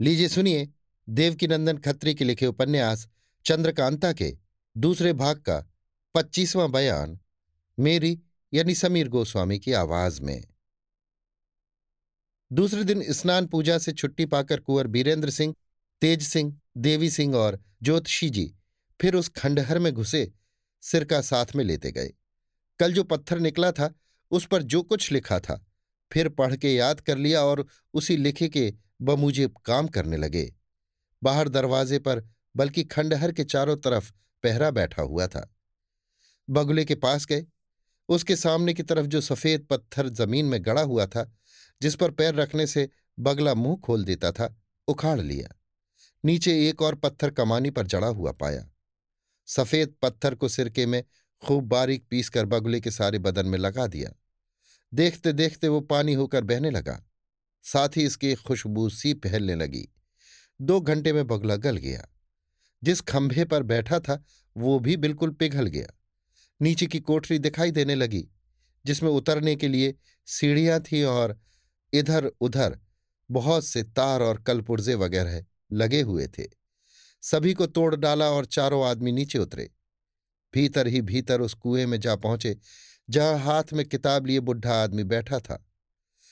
लीजिए सुनिए, देवकीनंदन खत्री के लिखे उपन्यास चंद्रकांता के, दूसरे भाग का, पच्चीसवां बयान, मेरी यानी समीर गोस्वामी की आवाज़ में। दूसरे दिन स्नान पूजा से छुट्टी पाकर कुंवर बीरेंद्र सिंह, तेज सिंह, देवी सिंह और ज्योतिषी जी फिर उस खंडहर में घुसे सिरका साथ में लेते गए। कल जो पत्थर निकला था, उस पर जो कुछ लिखा था, फिर पढ़ के याद कर लिया और उसी लिखे के बमुझे काम करने लगे। बाहर दरवाजे पर, बल्कि खंडहर के चारों तरफ़ पहरा बैठा हुआ था। बगुले के पास गए। उसके सामने की तरफ़ जो सफ़ेद पत्थर ज़मीन में गड़ा हुआ था, जिस पर पैर रखने से बगला मुँह खोल देता था, उखाड़ लिया। नीचे एक और पत्थर कमानी पर जड़ा हुआ पाया। सफ़ेद पत्थर को सिरके में खूब बारीक पीसकर बगुले के सारे बदन में लगा दिया। देखते देखते वो पानी होकर बहने लगा। साथ ही इसकी खुशबू सी फैलने लगी। दो घंटे में बगला गल गया। जिस खंभे पर बैठा था, वो भी बिल्कुल पिघल गया। नीचे की कोठरी दिखाई देने लगी, जिसमें उतरने के लिए सीढ़ियाँ थीं और इधर उधर बहुत से तार और कलपुर्जे वगैरह लगे हुए थे। सभी को तोड़ डाला और चारों आदमी नीचे उतरे। भीतर ही भीतर उस कुएँ में जा पहुँचे, जहाँ हाथ में किताब लिए बुढ़ा आदमी बैठा था।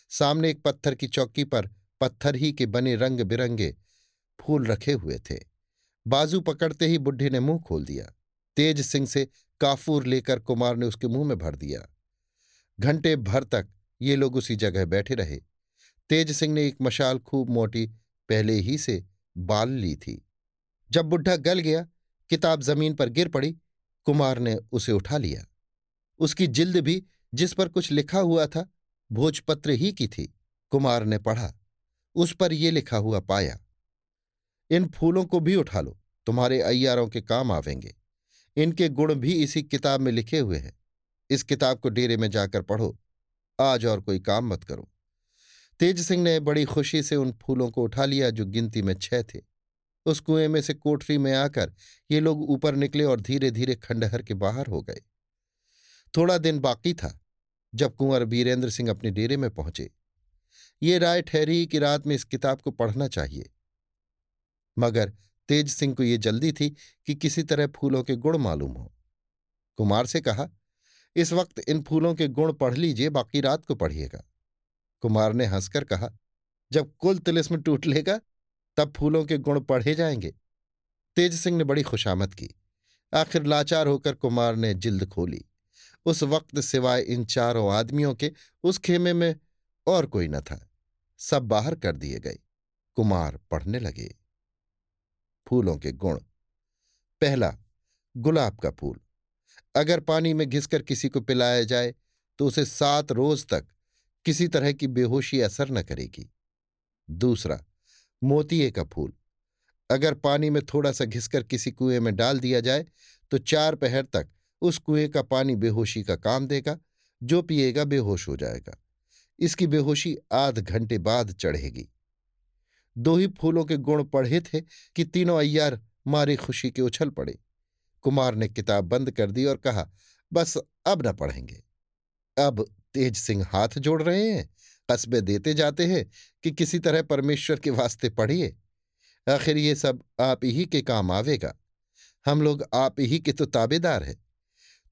सामने एक पत्थर की चौकी पर पत्थर ही के बने रंग बिरंगे फूल रखे हुए थे। बाजू पकड़ते ही बुढ़े ने मुँह खोल दिया। तेज सिंह से काफूर लेकर कुमार ने उसके मुँह में भर दिया। घंटे भर तक ये लोग उसी जगह बैठे रहे। तेज सिंह ने एक मशाल खूब मोटी पहले ही से बाल ली थी। जब बुढ़ा गल गया, किताब ज़मीन पर गिर पड़ी, कुमार ने उसे उठा लिया। उसकी जिल्द भी जिस पर कुछ लिखा हुआ था भोजपत्र ही की थी, कुमार ने पढ़ा। उस पर ये लिखा हुआ पाया, इन फूलों को भी उठा लो, तुम्हारे अय्यारों के काम आवेंगे। इनके गुण भी इसी किताब में लिखे हुए हैं। इस किताब को डेरे में जाकर पढ़ो, आज और कोई काम मत करो। तेज सिंह ने बड़ी खुशी से उन फूलों को उठा लिया जो गिनती में छह थे। उस कुएँ में से कोठरी में आकर ये लोग ऊपर निकले और धीरे धीरे खंडहर के बाहर हो गए। थोड़ा दिन बाकी था जब कुंवर बीरेंद्र सिंह अपने डेरे में पहुँचे। ये राय ठहरी कि रात में इस किताब को पढ़ना चाहिए। मगर तेज सिंह को ये जल्दी थी कि किसी तरह फूलों के गुण मालूम हो। कुमार से कहा, इस वक्त इन फूलों के गुण पढ़ लीजिए, बाकी रात को पढ़िएगा। कुमार ने हंसकर कहा, जब कुल तिलिस्म टूट लेगा, तब फूलों के गुण पढ़े जाएँगे। तेज सिंह ने बड़ी खुशामद की। आखिर लाचार होकर कुमार ने जिल्द खोली। उस वक्त सिवाय इन चारों आदमियों के उस खेमे में और कोई न था। सब बाहर कर दिए गए। कुमार पढ़ने लगे। फूलों के गुण। पहला, गुलाब का फूल। अगर पानी में घिसकर किसी को पिलाया जाए तो उसे सात रोज तक किसी तरह की बेहोशी असर न करेगी। दूसरा, मोतिये का फूल। अगर पानी में थोड़ा सा घिसकर किसी कुएँ में डाल दिया जाए तो चार पहर तक उस कुएँ का पानी बेहोशी का काम देगा, जो पिएगा बेहोश हो जाएगा। इसकी बेहोशी आध घंटे बाद चढ़ेगी। दो ही फूलों के गुण पढ़े थे कि तीनों अय्यार मारे खुशी के उछल पड़े। कुमार ने किताब बंद कर दी और कहा, बस अब न पढ़ेंगे। अब तेज सिंह हाथ जोड़ रहे हैं, कस्बे देते जाते हैं कि किसी तरह परमेश्वर के वास्ते पढ़िए। आखिर ये सब आप ही के काम आवेगा। हम लोग आप ही के तो ताबेदार हैं।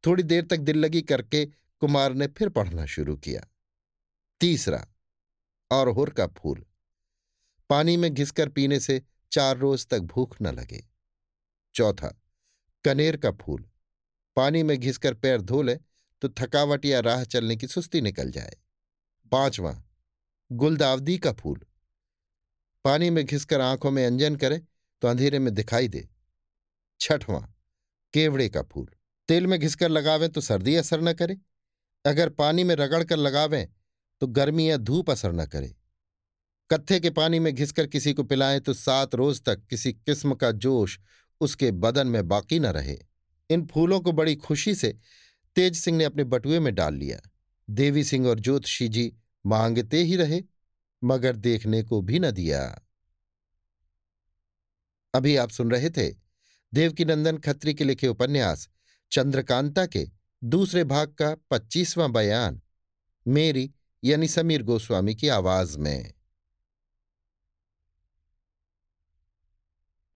थोड़ी देर तक दिल लगी करके कुमार ने फिर पढ़ना शुरू किया। तीसरा और हुर का फूल। पानी में घिसकर पीने से चार रोज तक भूख न लगे। चौथा, कनेर का फूल। पानी में घिसकर पैर धो ले तो थकावट या राह चलने की सुस्ती निकल जाए। पांचवा, गुलदावदी का फूल। पानी में घिसकर आँखों में अंजन करे तो अंधेरे में दिखाई दे। छठवां, केवड़े का फूल। तेल में घिसकर लगावें तो सर्दी असर न करे। अगर पानी में रगड़ कर लगावें तो गर्मी या धूप असर न करे। कत्थे के पानी में घिसकर किसी को पिलाएँ तो सात रोज तक किसी किस्म का जोश उसके बदन में बाकी न रहे। इन फूलों को बड़ी खुशी से तेज सिंह ने अपने बटुए में डाल लिया। देवी सिंह और ज्योतिषी जी मांगते ही रहे, मगर देखने को भी न दिया। अभी आप सुन रहे थे देवकीनंदन खत्री के लिखे उपन्यास चंद्रकांता के दूसरे भाग का पच्चीसवां बयान मेरी यानी समीर गोस्वामी की आवाज़ में।